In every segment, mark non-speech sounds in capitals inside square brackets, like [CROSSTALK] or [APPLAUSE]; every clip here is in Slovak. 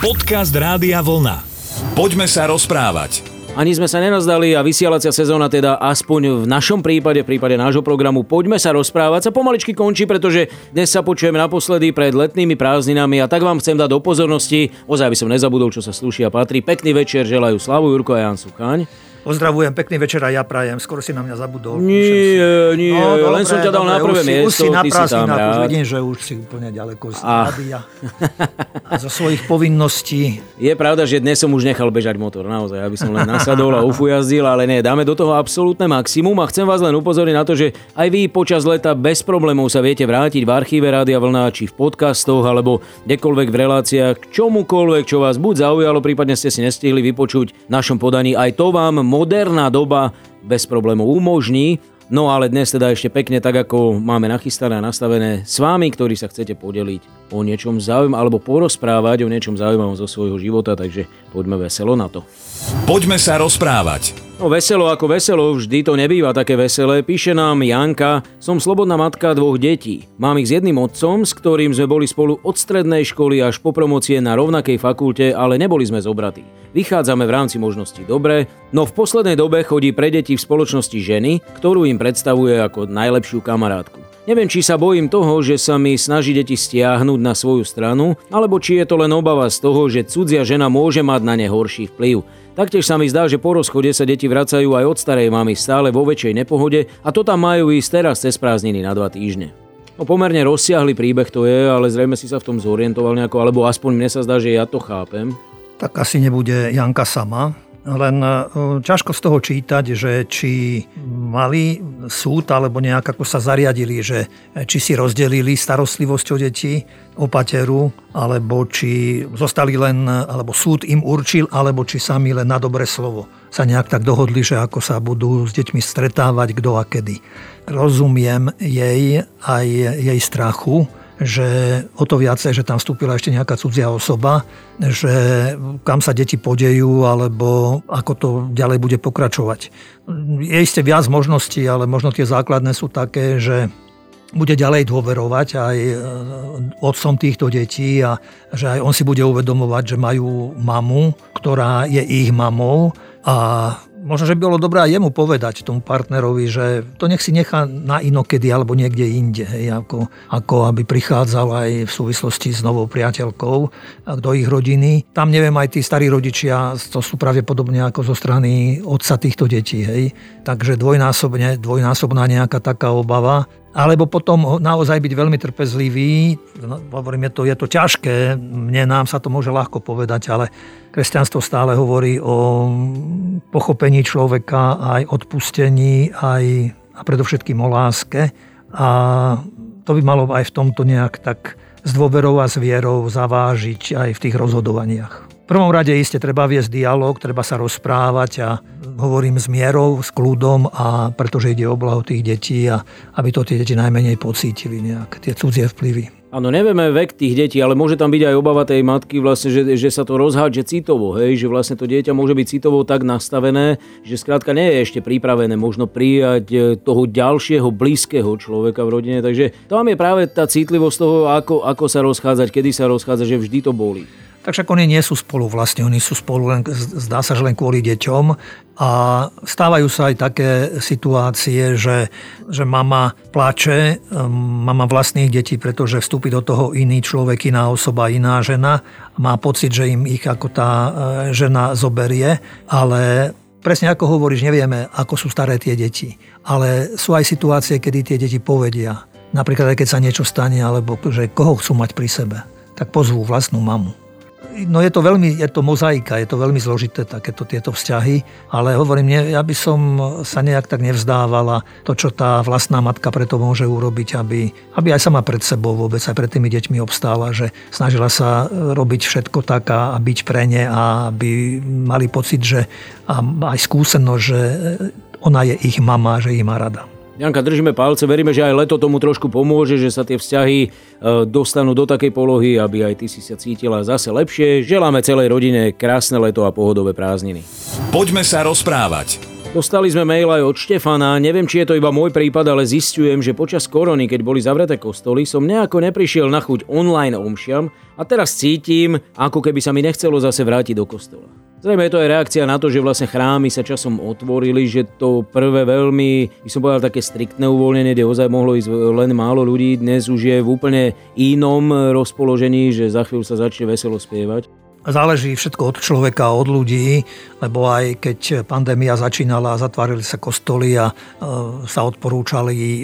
Podcast Rádia Vlna. Poďme sa rozprávať. Ani sme sa nenazdali a vysielacia sezóna teda aspoň v našom prípade, v prípade nášho programu Poďme sa rozprávať sa pomaličky končí, pretože dnes sa počujeme naposledy pred letnými prázdninami a tak vám chcem dať do pozornosti, ozaj by som nezabudol, čo sa slúši a patrí. Pekný večer želajú Slavu Jurko a Jan Suchaň. Pozdravujem, pekný večer a ja prajem. Skoro si na mňa zabudol. Nie, nie, no, len som ťa dal na prvé miesto, už si, si tam už vidím, že už si úplne ďaleko z a... a zo svojich povinností. Je pravda, že dnes som už nechal bežať motor, naozaj, aby som len nasadol a ufujazdil, ale ne, dáme do toho absolútne maximum a chcem vás len upozorniť na to, že aj vy počas leta bez problémov sa viete vrátiť v archíve Rádia Vlna, či v podcastoch, alebo kdekoľvek v reláciách, k čomukoľvek, čo vás buď zaujalo, prípadne ste si nestihli vypočuť v našom podaní. Aj to vám moderná doba bez problémov umožní. No ale dnes teda ešte pekne tak, ako máme nachystané a nastavené s vámi, ktorí sa chcete podeliť o niečom zaujímavom alebo porozprávať o niečom zaujímavom zo svojho života, takže poďme veselo na to. Poďme sa rozprávať. No veselo ako veselo, vždy to nebýva také veselé. Píše nám Janka, som slobodná matka dvoch detí. Mám ich s jedným otcom, s ktorým sme boli spolu od strednej školy až po promocie na rovnakej fakulte, ale neboli sme zobratí. Vychádzame v rámci možností dobre, no v poslednej dobe chodí pre deti v spoločnosti ženy, ktorú im predstavuje ako najlepšiu kamarátku. Neviem, či sa bojím toho, že sa mi snaží deti stiahnuť na svoju stranu, alebo či je to len obava z toho, že cudzia žena môže mať na ne horší vplyv. Taktiež sa mi zdá, že po rozchode sa deti vracajú aj od starej mamy stále vo väčšej nepohode a to tam majú ísť teraz cez prázdniny na dva týždne. No pomerne rozsiahly príbeh to je, ale zrejme si sa v tom zorientoval nejako, alebo aspoň mne sa zdá, že ja to chápem. Tak asi nebude Janka sama, len e, ťažko z toho čítať, že či mali súd alebo nejak ako sa zariadili, že či si rozdelili starostlivosť o deti, opateru, alebo či zostali len, alebo súd im určil, alebo či sami len na dobré slovo sa nejak tak dohodli, že ako sa budú s deťmi stretávať, kto a kedy. Rozumiem jej aj jej strachu, že o to viacej, že tam vstúpila ešte nejaká cudzia osoba, že kam sa deti podejú, alebo ako to ďalej bude pokračovať. Je isté viac možností, ale možno tie základné sú také, že bude ďalej dôverovať aj e, otcom týchto detí a že aj on si bude uvedomovať, že majú mamu, ktorá je ich mamou a možno, že bolo dobré jemu povedať, tomu partnerovi, že to nech si nechá na inokedy alebo niekde inde, hej, ako, ako aby prichádzal aj v súvislosti s novou priateľkou do ich rodiny. Tam neviem, aj tí starí rodičia, to sú pravdepodobne ako zo strany otca týchto detí. Hej. Takže dvojnásobne, dvojnásobná nejaká taká obava alebo potom naozaj byť veľmi trpezlivý. No, hovorím, je to, je to ťažké, mne nám sa to môže ľahko povedať, ale kresťanstvo stále hovorí o pochopení človeka, aj odpustení, aj a predovšetkým o láske. A to by malo aj v tomto nejak tak s dôverou a s vierou zavážiť aj v tých rozhodovaniach prvom rade iste treba viesť dialog, treba sa rozprávať a hovorím s mierou, s kľudom a pretože ide o blaho tých detí a aby to tie deti najmenej pocítili nejak, tie cudzie vplyvy. Áno, nevieme vek tých detí, ale môže tam byť aj obava tej matky, vlastne, že, že sa to rozhádže citovo, hej, že vlastne to dieťa môže byť citovo tak nastavené, že skrátka nie je ešte pripravené možno prijať e, toho ďalšieho blízkeho človeka v rodine, takže tam je práve tá citlivosť toho, ako, ako sa rozchádzať, kedy sa rozchádzať, že vždy to boli. Tak však oni nie sú spolu vlastne, oni sú spolu len, zdá sa, že len kvôli deťom. A stávajú sa aj také situácie, že, že mama plače, um, mama vlastných detí, pretože vstúpi do toho iný človek, iná osoba, iná žena. Má pocit, že im ich ako tá e, žena zoberie, ale presne ako hovoríš, nevieme, ako sú staré tie deti. Ale sú aj situácie, kedy tie deti povedia. Napríklad aj keď sa niečo stane, alebo že koho chcú mať pri sebe, tak pozvú vlastnú mamu no je to veľmi, je to mozaika, je to veľmi zložité takéto tieto vzťahy, ale hovorím, nie, ja by som sa nejak tak nevzdávala to, čo tá vlastná matka preto môže urobiť, aby, aby aj sama pred sebou vôbec, aj pred tými deťmi obstála, že snažila sa robiť všetko tak a, a byť pre ne a aby mali pocit, že a aj skúsenosť, že ona je ich mama, že ich má rada. Janka, držíme palce, veríme, že aj leto tomu trošku pomôže, že sa tie vzťahy e, dostanú do takej polohy, aby aj ty si sa cítila zase lepšie. Želáme celej rodine krásne leto a pohodové prázdniny. Poďme sa rozprávať. Dostali sme mail aj od Štefana, neviem, či je to iba môj prípad, ale zistujem, že počas korony, keď boli zavreté kostoly, som nejako neprišiel na chuť online omšiam a teraz cítim, ako keby sa mi nechcelo zase vrátiť do kostola. Zrejme je to aj reakcia na to, že vlastne chrámy sa časom otvorili, že to prvé veľmi, by som povedal, také striktné uvoľnenie, kde ozaj mohlo ísť len málo ľudí, dnes už je v úplne inom rozpoložení, že za chvíľu sa začne veselo spievať. Záleží všetko od človeka, od ľudí, lebo aj keď pandémia začínala zatvárili sa kostoly a e, sa odporúčali e,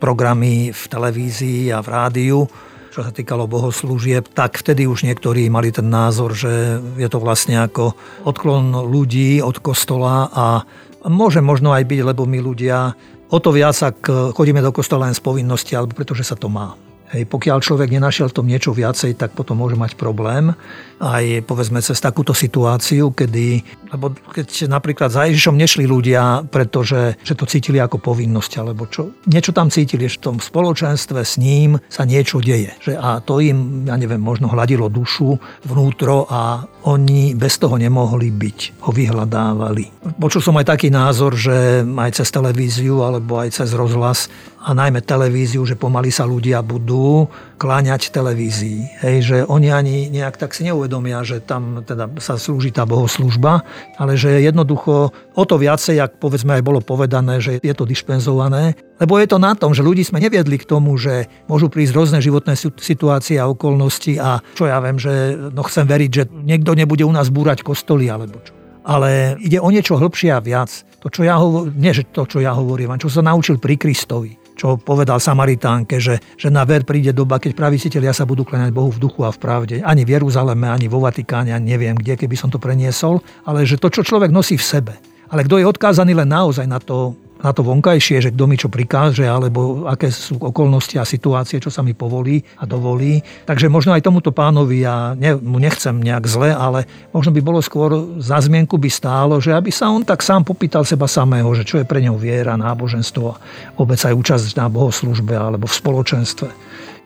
programy v televízii a v rádiu, čo sa týkalo bohoslúžieb, tak vtedy už niektorí mali ten názor, že je to vlastne ako odklon ľudí od kostola a môže možno aj byť, lebo my ľudia o to viac, ak chodíme do kostola len z povinnosti, alebo pretože sa to má. Hej, pokiaľ človek nenašiel v tom niečo viacej, tak potom môže mať problém. Aj povedzme cez takúto situáciu, kedy, lebo keď napríklad za Ježišom nešli ľudia, pretože že to cítili ako povinnosť, alebo čo, niečo tam cítili, že v tom spoločenstve s ním sa niečo deje. Že a to im, ja neviem, možno hladilo dušu vnútro a oni bez toho nemohli byť, ho vyhľadávali. Počul som aj taký názor, že aj cez televíziu alebo aj cez rozhlas a najmä televíziu, že pomaly sa ľudia budú kláňať televízii. Hej, že oni ani nejak tak si neuvedomia, že tam teda sa slúži tá bohoslužba, ale že jednoducho o to viacej, ak povedzme aj bolo povedané, že je to dispenzované, lebo je to na tom, že ľudí sme neviedli k tomu, že môžu prísť rôzne životné situácie a okolnosti a čo ja viem, že no chcem veriť, že niekto nebude u nás búrať kostoly alebo čo. Ale ide o niečo hĺbšie a viac. To, čo ja hovorím, nie že to, čo ja hovorím, čo sa naučil pri Kristovi čo povedal Samaritánke, že, že na ver príde doba, keď pravisiteľia sa budú kláňať Bohu v duchu a v pravde. Ani v Jeruzaleme, ani vo Vatikáne, ani neviem kde, keby som to preniesol, ale že to, čo človek nosí v sebe. Ale kto je odkázaný len naozaj na to na to vonkajšie, že kto mi čo prikáže, alebo aké sú okolnosti a situácie, čo sa mi povolí a dovolí. Takže možno aj tomuto pánovi, ja ne, mu nechcem nejak zle, ale možno by bolo skôr za zmienku by stálo, že aby sa on tak sám popýtal seba samého, že čo je pre ňou viera, náboženstvo a vôbec aj účasť na bohoslužbe alebo v spoločenstve.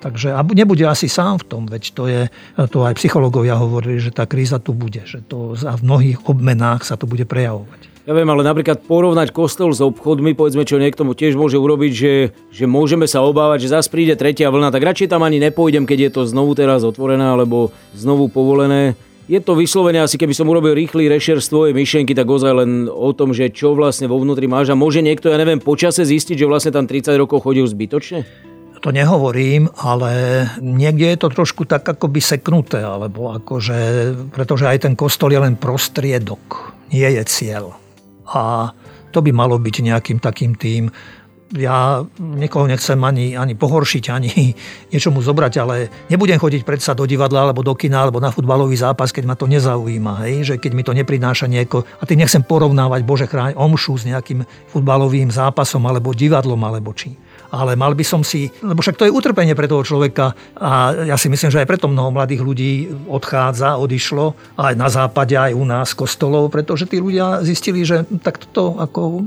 Takže a nebude asi sám v tom, veď to je, to aj psychológovia hovorili, že tá kríza tu bude, že to v mnohých obmenách sa to bude prejavovať. Ja viem, ale napríklad porovnať kostol s obchodmi, povedzme, čo niekto mu tiež môže urobiť, že, že môžeme sa obávať, že zase príde tretia vlna, tak radšej tam ani nepôjdem, keď je to znovu teraz otvorené alebo znovu povolené. Je to vyslovene asi, keby som urobil rýchly rešer z tvojej myšlienky, tak ozaj len o tom, že čo vlastne vo vnútri máš a môže niekto, ja neviem, počase zistiť, že vlastne tam 30 rokov chodil zbytočne? To nehovorím, ale niekde je to trošku tak akoby seknuté, alebo akože, pretože aj ten kostol je len prostriedok, nie je cieľ. A to by malo byť nejakým takým tým, ja niekoho nechcem ani, ani pohoršiť, ani [LAUGHS] niečomu zobrať, ale nebudem chodiť predsa do divadla alebo do kina alebo na futbalový zápas, keď ma to nezaujíma. Hej? Že keď mi to neprináša nieko. A tým nechcem porovnávať, bože chráň, omšu s nejakým futbalovým zápasom alebo divadlom alebo čím ale mal by som si, lebo však to je utrpenie pre toho človeka a ja si myslím, že aj preto mnoho mladých ľudí odchádza, odišlo aj na západe, aj u nás kostolov, pretože tí ľudia zistili, že tak toto, ako,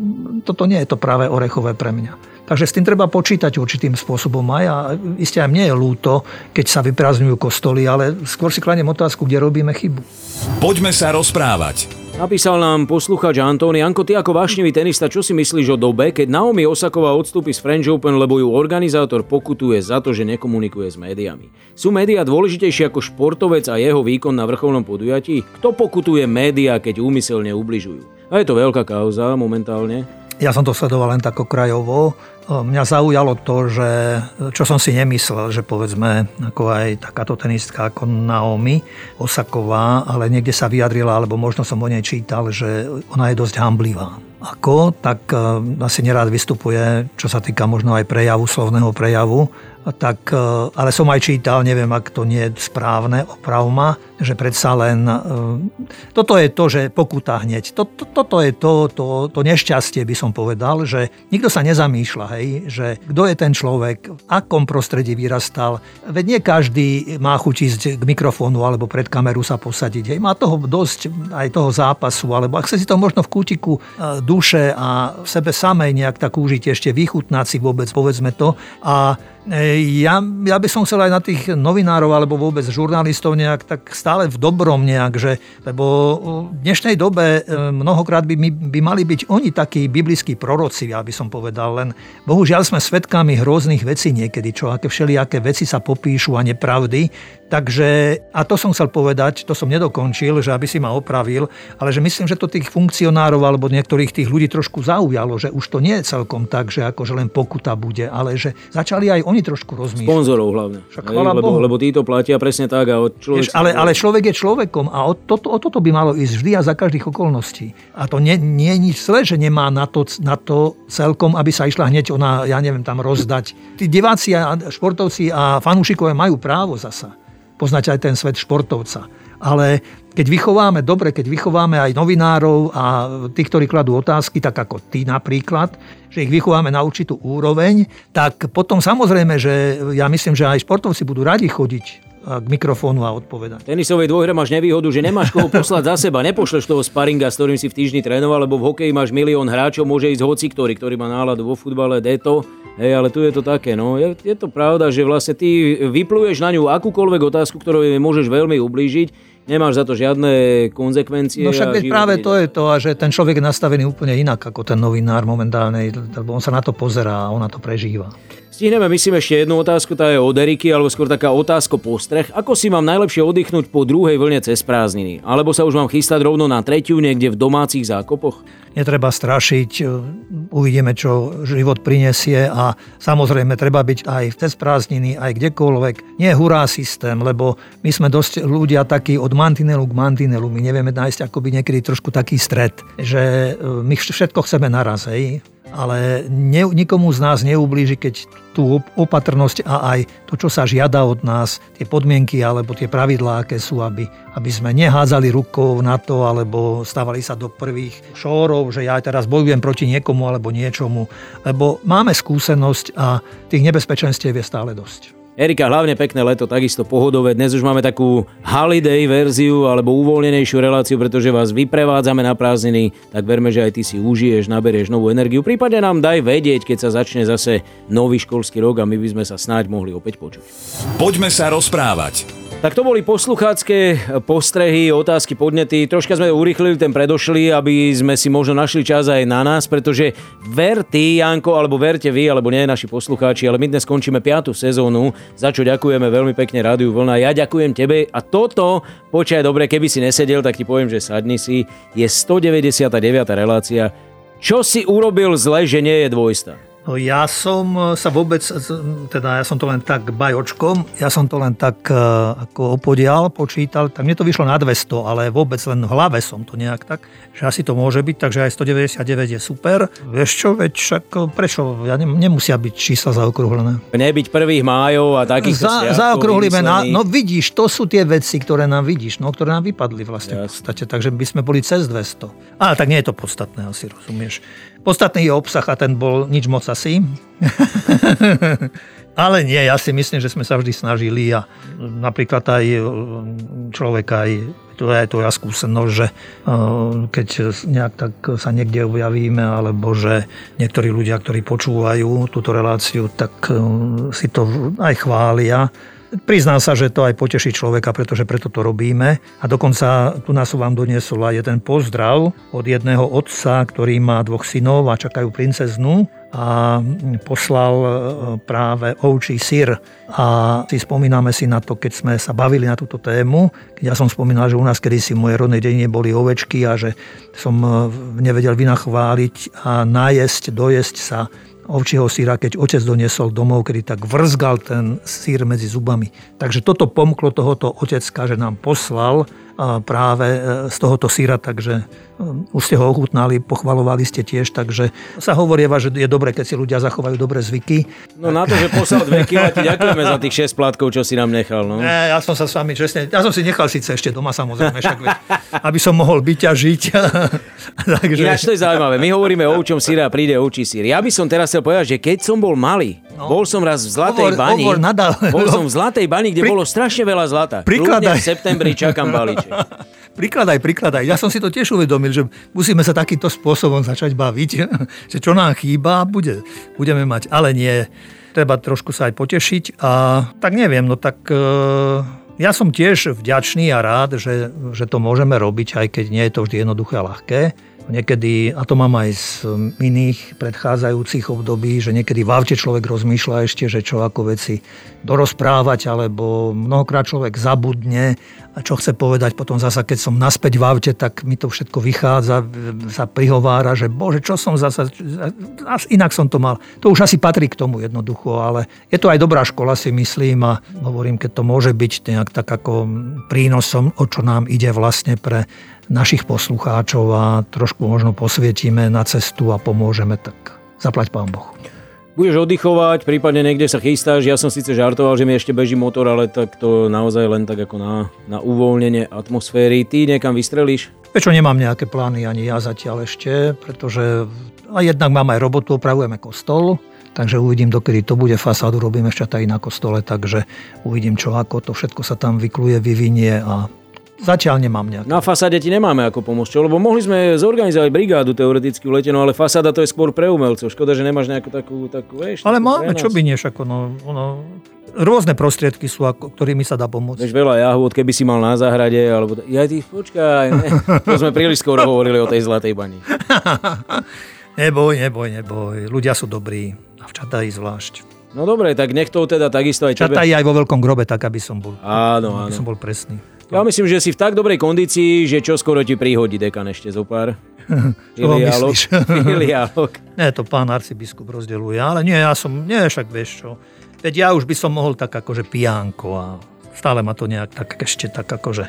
toto nie je to práve orechové pre mňa. Takže s tým treba počítať určitým spôsobom aj a isté aj mne je lúto, keď sa vyprázdňujú kostoly, ale skôr si kladiem otázku, kde robíme chybu. Poďme sa rozprávať. Napísal nám posluchač Antóny. Anko, ty ako vášnivý tenista, čo si myslíš o dobe, keď Naomi Osaková odstúpi z French Open, lebo ju organizátor pokutuje za to, že nekomunikuje s médiami? Sú médiá dôležitejšie ako športovec a jeho výkon na vrcholnom podujatí? Kto pokutuje médiá, keď úmyselne ubližujú? A je to veľká kauza momentálne. Ja som to sledoval len tak okrajovo. Mňa zaujalo to, že čo som si nemyslel, že povedzme ako aj takáto tenistka ako Naomi Osaková, ale niekde sa vyjadrila, alebo možno som o nej čítal, že ona je dosť hamblivá. Ako, tak e, asi nerád vystupuje, čo sa týka možno aj prejavu, slovného prejavu, tak, e, ale som aj čítal, neviem, ak to nie je správne, oprav ma, že predsa len e, toto je to, že pokuta hneď. Toto, toto je to, to, to nešťastie, by som povedal, že nikto sa nezamýšľa, hej, že kto je ten človek, v akom prostredí vyrastal. Veď nie každý má chuť ísť k mikrofónu alebo pred kameru sa posadiť. Hej. Má toho dosť aj toho zápasu, alebo ak sa si to možno v kútiku e, duše a v sebe samej nejak tak užiť, ešte vychutnáť si vôbec, povedzme to. A Ja, ja by som chcel aj na tých novinárov alebo vôbec žurnalistov nejak tak stále v dobrom nejak, že, lebo v dnešnej dobe mnohokrát by, by mali byť oni takí biblickí proroci, ja by som povedal, len bohužiaľ sme svedkami hrozných vecí niekedy, čo aké všelijaké veci sa popíšu a nepravdy, Takže, a to som chcel povedať, to som nedokončil, že aby si ma opravil, ale že myslím, že to tých funkcionárov alebo niektorých tých ľudí trošku zaujalo, že už to nie je celkom tak, že akože len pokuta bude, ale že začali aj oni trošku rozmýšľať. Sponzorov hlavne. Však, Hej, lebo, Bohu. lebo títo platia presne tak. A človek ale, ale človek je človekom a o toto, o toto by malo ísť vždy a za každých okolností. A to nie, nie je nič zle, že nemá na to, na to celkom, aby sa išla hneď ona, ja neviem, tam rozdať. Tí diváci a športovci a fanúšikovia majú právo zasa poznať aj ten svet športovca. Ale keď vychováme dobre, keď vychováme aj novinárov a tých, ktorí kladú otázky, tak ako ty napríklad, že ich vychováme na určitú úroveň, tak potom samozrejme, že ja myslím, že aj športovci budú radi chodiť k mikrofónu a odpovedať. V tenisovej dvojhre máš nevýhodu, že nemáš koho poslať za seba. Nepošleš toho sparinga, s ktorým si v týždni trénoval, lebo v hokeji máš milión hráčov, môže ísť hoci ktorý, ktorý má náladu vo futbale, deto. Hej, ale tu je to také, no. Je, je to pravda, že vlastne ty vypluješ na ňu akúkoľvek otázku, ktorú môžeš veľmi ublížiť, nemáš za to žiadne konzekvencie. No však práve to je to, že ten človek je nastavený úplne inak ako ten novinár momentálne, lebo on sa na to pozerá a on na to prežíva. Stihneme, myslím, ešte jednu otázku, tá je od Eriky, alebo skôr taká otázka postreh. Ako si mám najlepšie oddychnúť po druhej vlne cez prázdniny? Alebo sa už mám chystať rovno na tretiu niekde v domácich zákopoch? Netreba strašiť, uvidíme, čo život prinesie a samozrejme treba byť aj v cez prázdniny, aj kdekoľvek. Nie hurá systém, lebo my sme dosť ľudia takí od mantinelu k mantinelu. My nevieme nájsť akoby niekedy trošku taký stred, že e, my všetko chceme naraz, hej ale ne, nikomu z nás neublíži, keď tú opatrnosť a aj to, čo sa žiada od nás, tie podmienky alebo tie pravidlá, aké sú, aby, aby sme nehádzali rukou na to, alebo stávali sa do prvých šórov, že ja teraz bojujem proti niekomu alebo niečomu, lebo máme skúsenosť a tých nebezpečenstiev je stále dosť. Erika, hlavne pekné leto, takisto pohodové. Dnes už máme takú holiday verziu alebo uvoľnenejšiu reláciu, pretože vás vyprevádzame na prázdniny, tak verme, že aj ty si užiješ, naberieš novú energiu. Prípadne nám daj vedieť, keď sa začne zase nový školský rok a my by sme sa snáď mohli opäť počuť. Poďme sa rozprávať. Tak to boli posluchácké postrehy, otázky, podnety. Troška sme urýchlili ten predošlý, aby sme si možno našli čas aj na nás, pretože ver ty, Janko, alebo verte vy, alebo nie naši poslucháči, ale my dnes skončíme 5. sezónu, za čo ďakujeme veľmi pekne Rádiu Vlna. Ja ďakujem tebe a toto, počkaj dobre, keby si nesedel, tak ti poviem, že sadni si, je 199. relácia. Čo si urobil zle, že nie je dvojsta? No ja som sa vôbec, teda ja som to len tak bajočkom, ja som to len tak e, ako opodial, počítal, tak mne to vyšlo na 200, ale vôbec len v hlave som to nejak tak, že asi to môže byť, takže aj 199 je super. Vieš čo, veď však prečo, ja nemusia byť čísla zaokrúhlené. Nebyť prvých májov a takých Za, Zaokrúhlime, na, no vidíš, to sú tie veci, ktoré nám vidíš, no ktoré nám vypadli vlastne v podstate, takže by sme boli cez 200. Ale tak nie je to podstatné asi, rozumieš. Podstatný je obsah a ten bol nič moc asi. [LAUGHS] Ale nie, ja si myslím, že sme sa vždy snažili a napríklad aj e, človek aj to je aj tvoja skúsenosť, že e, keď nejak tak sa niekde objavíme, alebo že niektorí ľudia, ktorí počúvajú túto reláciu, tak e, si to aj chvália Priznám sa, že to aj poteší človeka, pretože preto to robíme. A dokonca tu nás vám doniesol aj jeden pozdrav od jedného otca, ktorý má dvoch synov a čakajú princeznu a poslal e, práve ovčí syr. A si spomíname si na to, keď sme sa bavili na túto tému, keď ja som spomínal, že u nás kedysi v mojej rodnej dedine boli ovečky a že som e, nevedel vynachváliť a najesť, dojesť sa ovčieho síra, keď otec doniesol domov, kedy tak vrzgal ten sír medzi zubami. Takže toto pomklo tohoto otecka, že nám poslal práve e, z tohoto síra, takže už ste ho ochutnali, pochvalovali ste tiež, takže sa hovorieva, že je dobre, keď si ľudia zachovajú dobré zvyky. No na to, že poslal dve kila, ti ďakujeme za tých 6 plátkov, čo si nám nechal. No. Ne, ja som sa s vami čestne, ja som si nechal síce ešte doma samozrejme, však, aby som mohol byť a žiť. [LAUGHS] takže... Ináč to je zaujímavé, my hovoríme o učom síra a príde ovčí sír. Ja by som teraz chcel povedať, že keď som bol malý, no. bol som raz v Zlatej hovor, bani, hovor bol som v Zlatej bani, kde bolo strašne veľa zlata. Príkladaj. v septembri čakám balíček. [LAUGHS] prikladaj, prikladaj. Ja som si to tiež uvedomil, že musíme sa takýmto spôsobom začať baviť, [LAUGHS] že čo nám chýba, bude, budeme mať, ale nie. Treba trošku sa aj potešiť a tak neviem, no tak e, ja som tiež vďačný a rád, že, že to môžeme robiť, aj keď nie je to vždy jednoduché a ľahké. Niekedy, a to mám aj z iných predchádzajúcich období, že niekedy v aute človek rozmýšľa ešte, že čo ako veci dorozprávať, alebo mnohokrát človek zabudne a čo chce povedať potom zasa, keď som naspäť v aute, tak mi to všetko vychádza, sa prihovára, že bože, čo som zasa, inak som to mal. To už asi patrí k tomu jednoducho, ale je to aj dobrá škola si myslím a hovorím, keď to môže byť nejak tak ako prínosom, o čo nám ide vlastne pre našich poslucháčov a trošku možno posvietime na cestu a pomôžeme, tak zaplať pán Boh. Budeš oddychovať, prípadne niekde sa chystáš. Ja som síce žartoval, že mi ešte beží motor, ale tak to naozaj len tak ako na, na uvoľnenie atmosféry. Ty niekam vystrelíš? Prečo nemám nejaké plány ani ja zatiaľ ešte, pretože a jednak mám aj robotu, opravujeme kostol, takže uvidím, dokedy to bude. Fasádu robíme ešte aj na kostole, takže uvidím, čo ako to všetko sa tam vykluje, vyvinie a Zatiaľ nemám nejaké. Na fasáde ti nemáme ako pomôcť? Lebo mohli sme zorganizovať brigádu teoreticky v ale fasáda to je skôr pre umelcov. Škoda, že nemáš nejakú takú, takú vieš, Ale máme, čo by nieš, ako no, no, rôzne prostriedky sú, ako, ktorými sa dá pomôcť. Vieš, veľa jahôd, keby si mal na záhrade, alebo... Ja ty, počkaj, ne. [LAUGHS] to sme príliš skoro hovorili o tej zlatej bani. [LAUGHS] neboj, neboj, neboj. Ľudia sú dobrí. A v Čataji zvlášť. No dobre, tak nech to teda takisto aj tebe... Čataji aj vo veľkom grobe, tak aby som bol, áno, áno. aby som bol presný. Ja myslím, že si v tak dobrej kondícii, že čo skoro ti príhodí dekan ešte zo pár. Filiálok. Filiálok. Nie, to pán arcibiskup rozdeluje, ale nie, ja som, nie, však vieš čo. Veď ja už by som mohol tak akože pijánko a stále ma to nejak tak ešte tak akože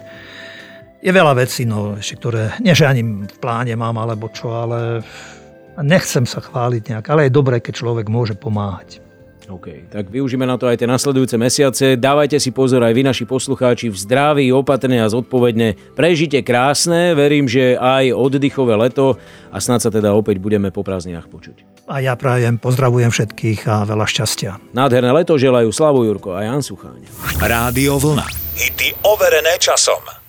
je veľa vecí, no, ešte, ktoré, nie že ani v pláne mám, alebo čo, ale nechcem sa chváliť nejak, ale je dobré, keď človek môže pomáhať. OK, tak využíme na to aj tie nasledujúce mesiace. Dávajte si pozor aj vy, naši poslucháči, v zdraví, opatrne a zodpovedne. Prežite krásne, verím, že aj oddychové leto a snad sa teda opäť budeme po prázdninách počuť. A ja prajem, pozdravujem všetkých a veľa šťastia. Nádherné leto želajú Slavu Jurko a Jan Sucháň. Rádio Vlna. Hity overené časom.